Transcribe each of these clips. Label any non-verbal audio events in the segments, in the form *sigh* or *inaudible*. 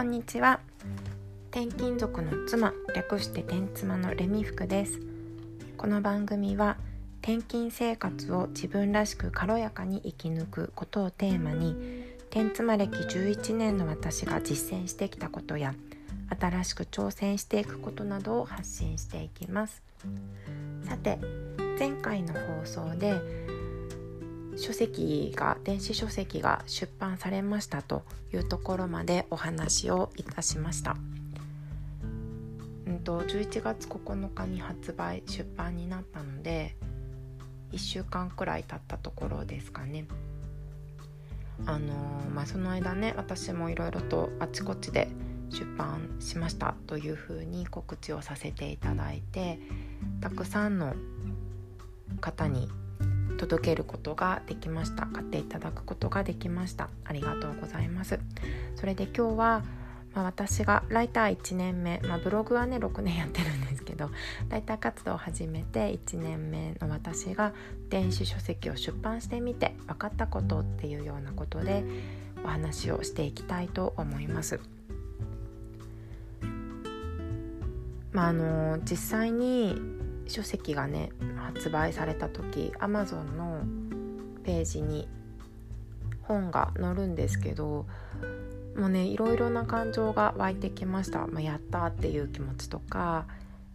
こんにちは。転勤族の妻略して転妻のレミフクです。この番組は転勤生活を自分らしく軽やかに生き抜くことをテーマに転妻歴11年の私が実践してきたことや新しく挑戦していくことなどを発信していきます。さて前回の放送で書籍が電子書籍が出版されましたというところまでお話をいたしました。うんと11月9日に発売出版になったので1週間くらい経ったところですかね。あの、まあ、その間ね私もいろいろとあちこちで出版しましたというふうに告知をさせていただいてたくさんの方に届けることができました。買っていただくことができました。ありがとうございます。それで今日は、まあ、私がライター1年目、まあ、ブログはね6年やってるんですけどライター活動を始めて1年目の私が電子書籍を出版してみて分かったことっていうようなことでお話をしていきたいと思います。まああの実際に書籍がね発売された時 Amazon のページに本が載るんですけどもうねいろいろな感情が湧いてきました、まあ、やったっていう気持ちとか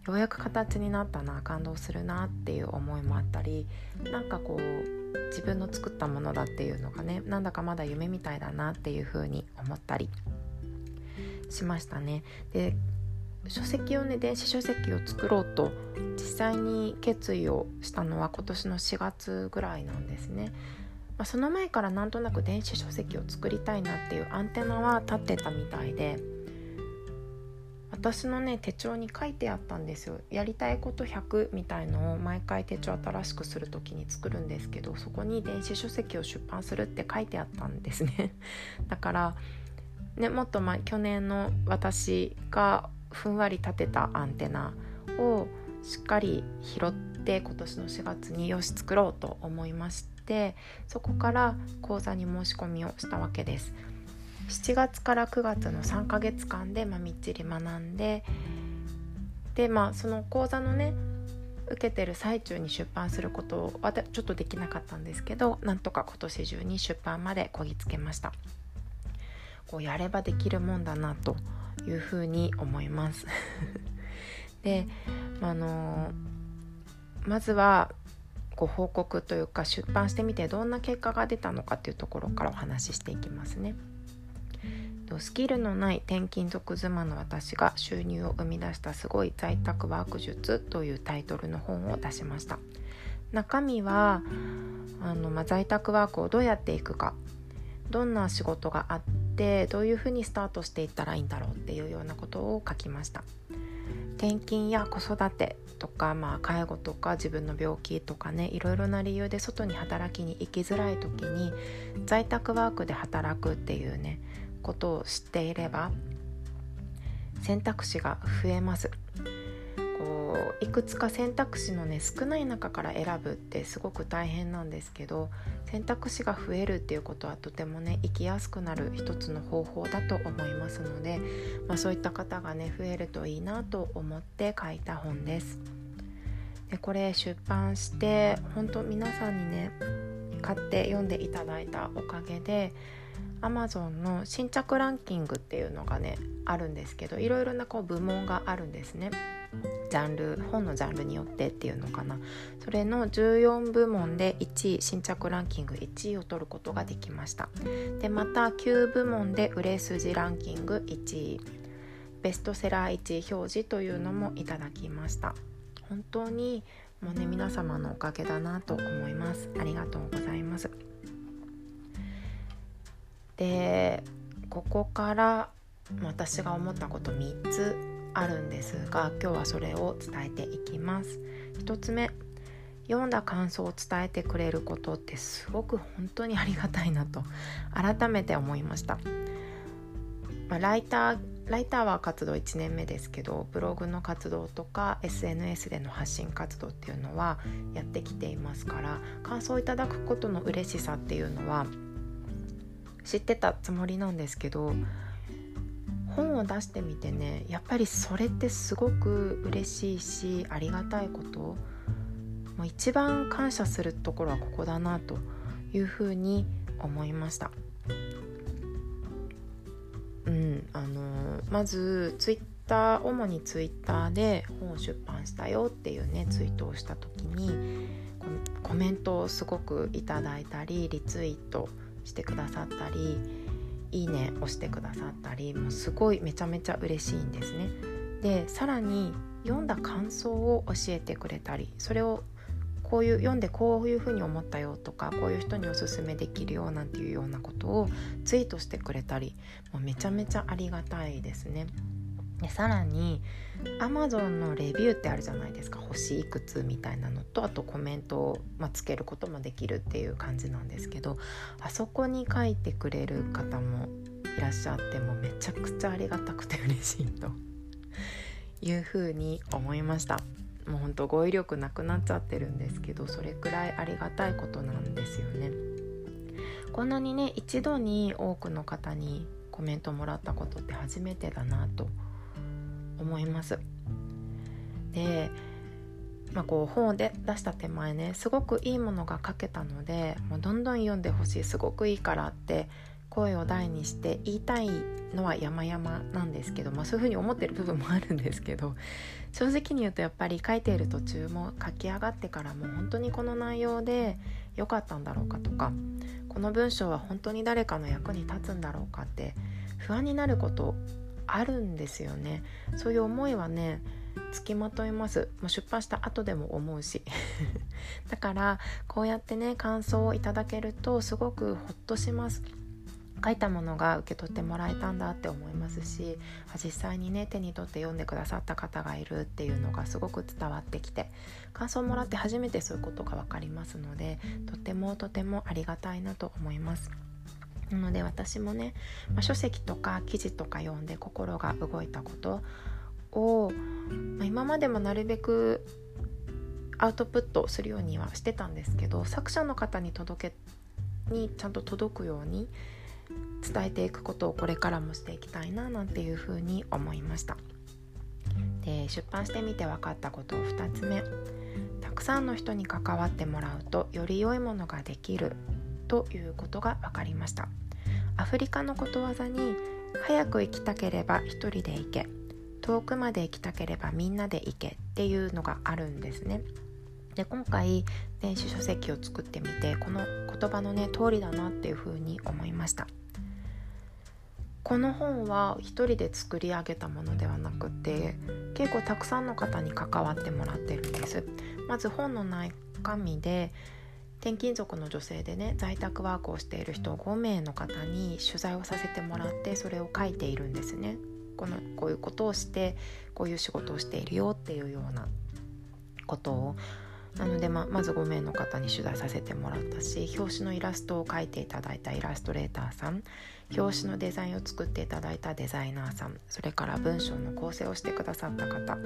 ようやく形になったな感動するなっていう思いもあったりなんかこう自分の作ったものだっていうのがねなんだかまだ夢みたいだなっていう風に思ったりしましたね。で書籍をね電子書籍を作ろうと実際に決意をしたのは今年の4月ぐらいなんですね。まあ、その前からなんとなく電子書籍を作りたいなっていうアンテナは立ってたみたいで私のね手帳に書いてあったんですよやりたいこと100みたいのを毎回手帳新しくする時に作るんですけどそこに電子書籍を出版するって書いてあったんですねだからねもっと前去年の私がふんわり立てたアンテナをしっかり拾って今年の4月によし作ろうと思いましてそこから講座に申し込みをしたわけです。7月から9月の3ヶ月間で、まあ、みっちり学んででまあその講座のね受けてる最中に出版することはちょっとできなかったんですけどなんとか今年中に出版までこぎつけましたこうやればできるもんだなというふうに思います *laughs* で、あのまずはご報告というか出版してみてどんな結果が出たのかっていうところからお話ししていきますね。スキルのない転勤族妻の私が収入を生み出したすごい在宅ワーク術というタイトルの本を出しました中身はあの、まあ、在宅ワークをどうやっていくかどんな仕事があってどういうふうにスタートしていったらいいんだろうっていうようなことを書きました。転勤や子育てとか、まあ、介護とか自分の病気とかねいろいろな理由で外に働きに行きづらい時に在宅ワークで働くっていうねことを知っていれば選択肢が増えます。こういくつか選択肢のね少ない中から選ぶってすごく大変なんですけど選択肢が増えるっていうことはとてもね生きやすくなる一つの方法だと思いますので、まあ、そういった方がね増えるといいなと思って書いた本です。でこれ出版して本当皆さんにね買って読んでいただいたおかげで Amazon の新着ランキングっていうのがねあるんですけどいろいろなこう部門があるんですね。ジャンル本のジャンルによってっていうのかな。それの14部門で1位新着ランキング1位を取ることができました。でまた9部門で売れ筋ランキング1位。ベストセラー1位表示というのもいただきました。本当にもうね皆様のおかげだなと思います。ありがとうございます。でここから私が思ったこと3つあるんですが今日はそれを伝えていきます。1つ目読んだ感想を伝えてくれることってすごく本当にありがたいなと改めて思いました、まあ、ライターライターは活動1年目ですけどブログの活動とか SNS での発信活動っていうのはやってきていますから感想をいただくことの嬉しさっていうのは知ってたつもりなんですけど本を出してみてねやっぱりそれってすごく嬉しいしありがたいこともう一番感謝するところはここだなというふうに思いました。うんあのー、まずツイッター主にツイッターで本を出版したよっていうねツイートをした時にコメントをすごくいただいたりリツイートしてくださったりいいね押してくださったりもうすごいめちゃめちゃ嬉しいんですね。でさらに読んだ感想を教えてくれたりそれをこういう読んでこういうふうに思ったよとかこういう人におすすめできるよなんていうようなことをツイートしてくれたりもうめちゃめちゃありがたいですね。でさらに Amazon のレビューってあるじゃないですか星いくつみたいなのとあとコメントを、まあ、つけることもできるっていう感じなんですけどあそこに書いてくれる方もいらっしゃってもめちゃくちゃありがたくて嬉しいと *laughs* いうふうに思いました。もうほんと語彙力なくなっちゃってるんですけどそれくらいありがたいことなんですよね。こんなにね一度に多くの方にコメントもらったことって初めてだなと思います。で、まあ、こう本で出した手前ねすごくいいものが書けたのでもうどんどん読んでほしいすごくいいからって声を大にして言いたいのは山々なんですけど、まあ、そういうふうに思ってる部分もあるんですけど正直に言うとやっぱり書いている途中も書き上がってからも本当にこの内容で良かったんだろうかとかこの文章は本当に誰かの役に立つんだろうかって不安になることあるんですよね。そういう思いはねつきまといます。もう出版した後でも思うし。*laughs* だからこうやってね感想をいただけるとすごくほっとします。書いたものが受け取ってもらえたんだって思いますし実際にね手に取って読んでくださった方がいるっていうのがすごく伝わってきて感想をもらって初めてそういうことが分かりますのでとてもとてもありがたいなと思います。なので私もね、まあ、書籍とか記事とか読んで心が動いたことを、まあ、今までもなるべくアウトプットするようにはしてたんですけど作者の方に届けにちゃんと届くように伝えていくことをこれからもしていきたいななんていうふうに思いました。で出版してみて分かったことを2つ目。たくさんの人に関わってもらうとより良いものができる。ということが分かりました。アフリカのことわざに早く行きたければ一人で行け。遠くまで行きたければみんなで行けっていうのがあるんですね。で今回電子書籍を作ってみてこの言葉のね通りだなっていうふうに思いました。この本は一人で作り上げたものではなくて結構たくさんの方に関わってもらってるんです。まず本の中身で転勤族の女性でね在宅ワークをしている人5名の方に取材をさせてもらってそれを書いているんですね。このこういうことをしてこういう仕事をしているよっていうようなことをなのでままず5名の方に取材させてもらったし表紙のイラストを描いていただいたイラストレーターさん表紙のデザインを作っていただいたデザイナーさんそれから文章の構成をしてくださった方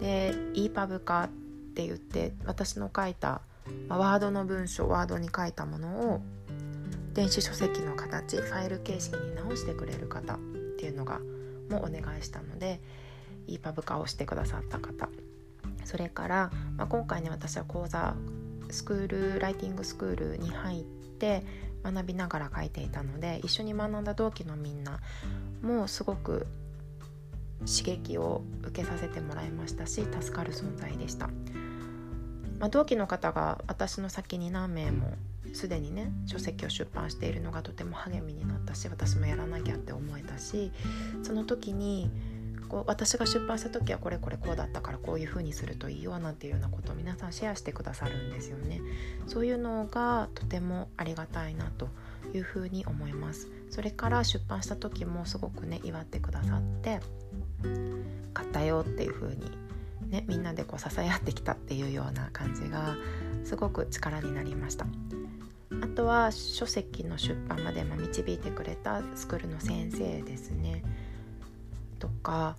で EPUB 化って言って私の書いたまあ、ワードの文章ワードに書いたものを電子書籍の形ファイル形式に直してくれる方っていうのがもお願いしたので EPUB 化をしてくださった方それから、まあ、今回ね私は講座スクールライティングスクールに入って学びながら書いていたので一緒に学んだ同期のみんなもすごく刺激を受けさせてもらいましたし助かる存在でした。まあ、同期の方が私の先に何名もすでにね書籍を出版しているのがとても励みになったし私もやらなきゃって思えたしその時にこう私が出版した時はこれこれこうだったからこういう風にするといいよなんていうようなことを皆さんシェアしてくださるんですよね。そういうのがとてもありがたいなというふうに思います。それから出版した時もすごくね祝ってくださって買ったよっていう風にね、みんなでこう支え合ってきたっていうような感じがすごく力になりました。あとは書籍の出版まで導いてくれたスクールの先生ですね。とか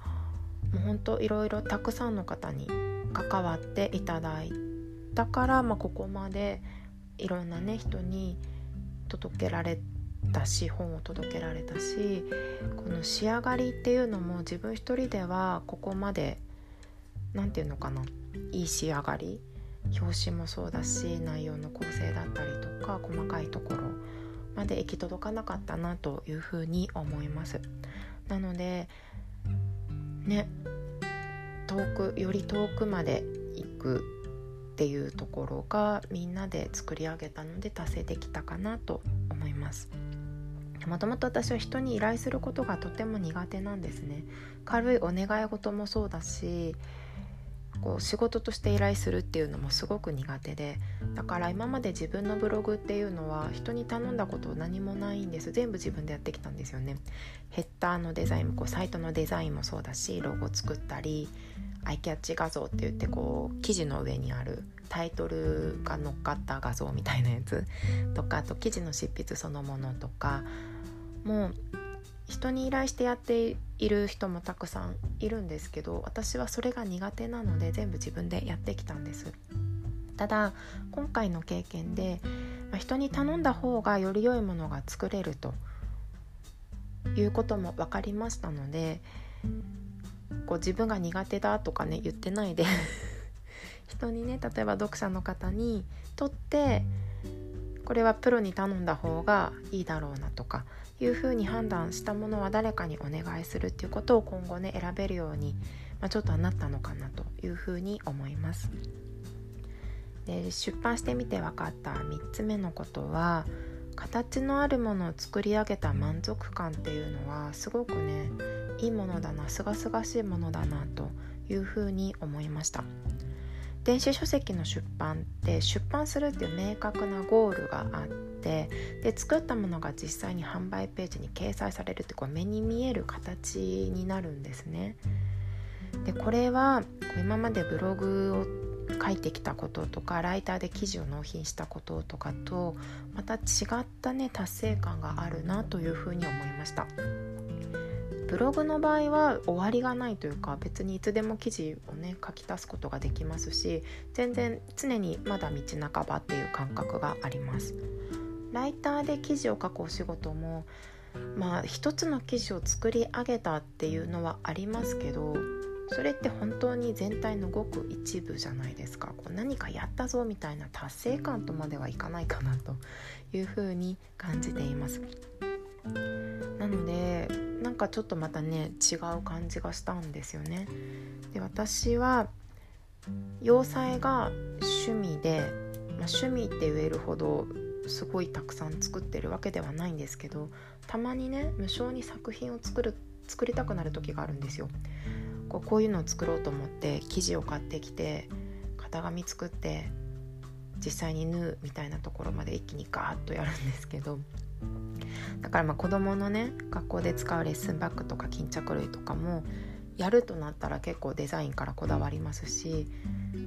もうほんといろいろたくさんの方に関わっていただいたから、まあ、ここまでいろんなね人に届けられたし本を届けられたしこの仕上がりっていうのも自分一人ではここまで何て言うのかな。いい仕上がり。表紙もそうだし内容の構成だったりとか細かいところまで行き届かなかったなというふうに思います。なのでね遠くより遠くまで行くっていうところがみんなで作り上げたので達成できたかなと思います。もともと私は人に依頼することがとても苦手なんですね。軽いお願い事もそうだしこう仕事として依頼するっていうのもすごく苦手でだから今まで自分のブログっていうのは人に頼んだこと何もないんです。全部自分でやってきたんですよね。ヘッダーのデザインもこうサイトのデザインもそうだしロゴ作ったりアイキャッチ画像って言ってこう記事の上にあるタイトルが乗っかった画像みたいなやつとかあと記事の執筆そのものとかもう人に依頼してやっている人もたくさんいるんですけど私はそれが苦手なので全部自分でやってきたんです。ただ今回の経験で、まあ、人に頼んだ方がより良いものが作れるということも分かりましたのでこう自分が苦手だとかね言ってないで。*laughs* 人にね例えば読者の方にとってこれはプロに頼んだ方がいいだろうなとかいうふうに判断したものは誰かにお願いするっていうことを今後ね選べるように、まあ、ちょっとはなったのかなというふうに思います。で出版してみて分かった3つ目のことは形のあるものを作り上げた満足感っていうのはすごくねいいものだなすがすがしいものだなというふうに思いました。電子書籍の出版って出版するっていう明確なゴールがあってで作ったものが実際に販売ページに掲載されるってこう目に見える形になるんですね。でこれは今までブログを書いてきたこととかライターで記事を納品したこととかとまた違ったね達成感があるなというふうに思いました。ブログの場合は終わりがないというか別にいつでも記事をね書き足すことができますし全然常にまだ道半ばっていう感覚があります。ライターで記事を書くお仕事もまあ一つの記事を作り上げたっていうのはありますけどそれって本当に全体のごく一部じゃないですか。こう何かやったぞみたいな達成感とまではいかないかなというふうに感じています。なのでなんかちょっとまたね違う感じがしたんですよね。で私は洋裁が趣味で、まあ、趣味って言えるほどすごいたくさん作ってるわけではないんですけどたまにね無償に作品を作る作りたくなる時があるんですよ。こうこういうのを作ろうと思って生地を買ってきて型紙作って実際に縫うみたいなところまで一気にガーッとやるんですけどだからまあ子どものね学校で使うレッスンバッグとか巾着類とかもやるとなったら結構デザインからこだわりますし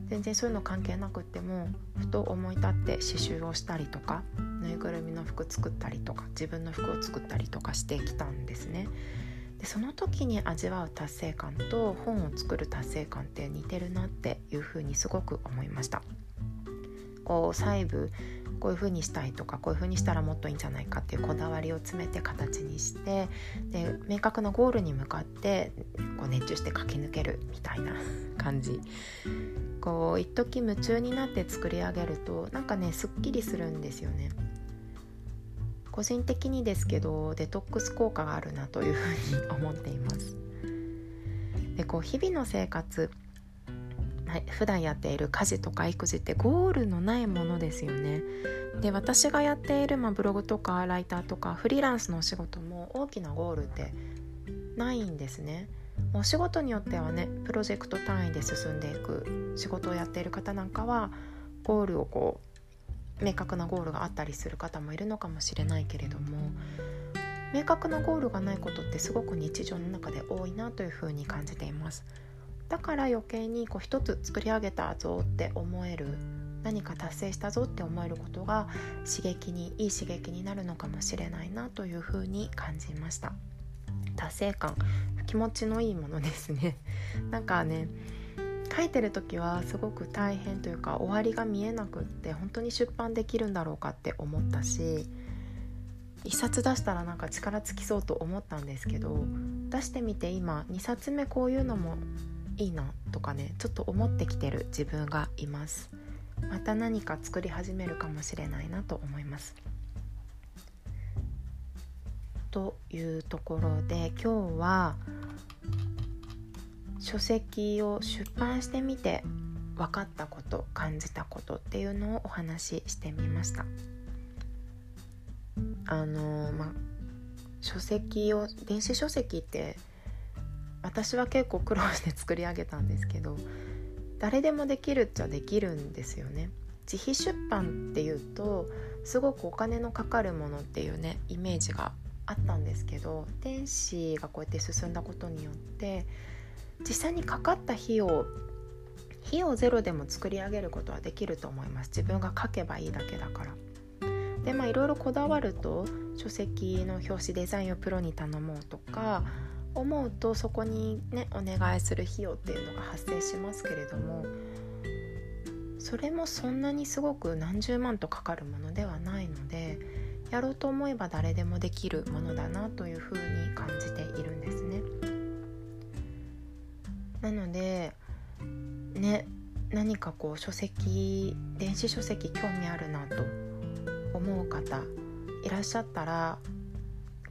全然そういうの関係なくってもふと思い立って刺繍をしたりとかぬいぐるみの服作ったりとか自分の服を作ったりとかしてきたんですね。でその時に味わう達成感と本を作る達成感って似てるなっていうふうにすごく思いました。こう細部こういう風にしたいとかこういう風にしたらもっといいんじゃないかっていうこだわりを詰めて形にしてで明確なゴールに向かってこう熱中して駆け抜けるみたいな *laughs* 感じ。こう一時夢中になって作り上げるとなんかねすっきりするんですよね。個人的にですけどデトックス効果があるなというふうに思っています。でこう日々の生活はい、普段やっている家事とか育児ってゴールのないものですよね。で私がやっている、まあ、ブログとかライターとかフリーランスのお仕事も大きなゴールってないんですね。お仕事によってはねプロジェクト単位で進んでいく仕事をやっている方なんかはゴールをこう明確なゴールがあったりする方もいるのかもしれないけれども明確なゴールがないことってすごく日常の中で多いなというふうに感じています。だから余計にこう一つ作り上げたぞって思える何か達成したぞって思えることが刺激にいい刺激になるのかもしれないなというふうに感じました。達成感気持ちのいいものですね。*laughs* なんかね書いてる時はすごく大変というか終わりが見えなくって本当に出版できるんだろうかって思ったし1冊出したらなんか力尽きそうと思ったんですけど出してみて今2冊目こういうのもいいなとかねちょっと思ってきてる自分がいます。また何か作り始めるかもしれないなと思います。というところで今日は書籍を出版してみて分かったこと感じたことっていうのをお話ししてみました。あのまあ書籍を電子書籍って私は結構苦労して作り上げたんですけど誰でもできるっちゃできるんですよね。自費出版っていうとすごくお金のかかるものっていうねイメージがあったんですけど電子がこうやって進んだことによって実際にかかった費用費用ゼロでも作り上げることはできると思います。自分が書けばいいだけだから。でまあいろいろこだわると書籍の表紙デザインをプロに頼もうとか思うとそこにねお願いする費用っていうのが発生しますけれどもそれもそんなにすごく何十万とかかるものではないのでやろうと思えば誰でもできるものだなというふうに感じているんですね。なのでね何かこう書籍電子書籍興味あるなと思う方いらっしゃったら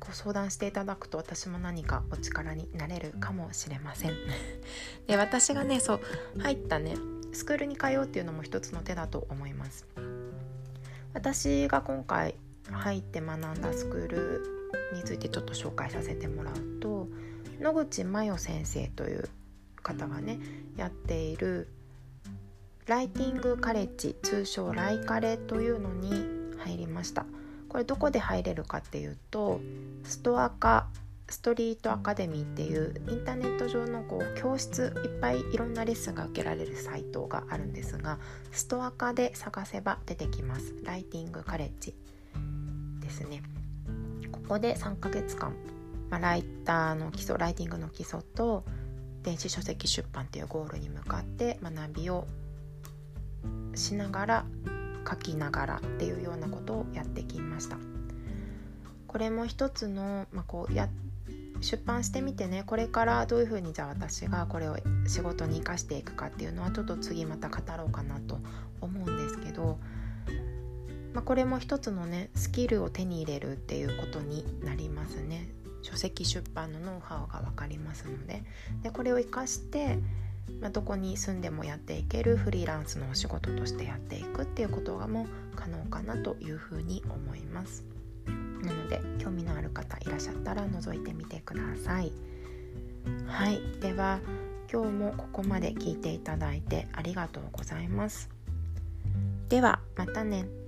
ご相談していただくと私も何かお力になれるかもしれません。*laughs* で私がねそう入ったねスクールに通うっていうのも一つの手だと思います。私が今回入って学んだスクールについてちょっと紹介させてもらうと野口真代先生という方がねやっているライティングカレッジ通称ライカレというのに入りました。これどこで入れるかっていうとストアカストリートアカデミーっていうインターネット上のこう教室いっぱいいろんなレッスンが受けられるサイトがあるんですがストアカで探せば出てきます。ライティングカレッジですね。ここで3ヶ月間、まあ、ライターの基礎ライティングの基礎と電子書籍出版っていうゴールに向かって学びをしながら書きながらっていうようなことをやってきました。これも一つの、まあ、こうや出版してみてねこれからどういうふうにじゃあ私がこれを仕事に生かしていくかっていうのはちょっと次また語ろうかなと思うんですけど、まあ、これも一つのねスキルを手に入れるっていうことになりますね。書籍出版のノウハウが分かりますので。でこれを生かしてまあ、どこに住んでもやっていけるフリーランスのお仕事としてやっていくっていうことがも可能かなというふうに思います。なので興味のある方いらっしゃったら覗いてみてください。はい。では今日もここまで聞いていただいてありがとうございます。ではまたね。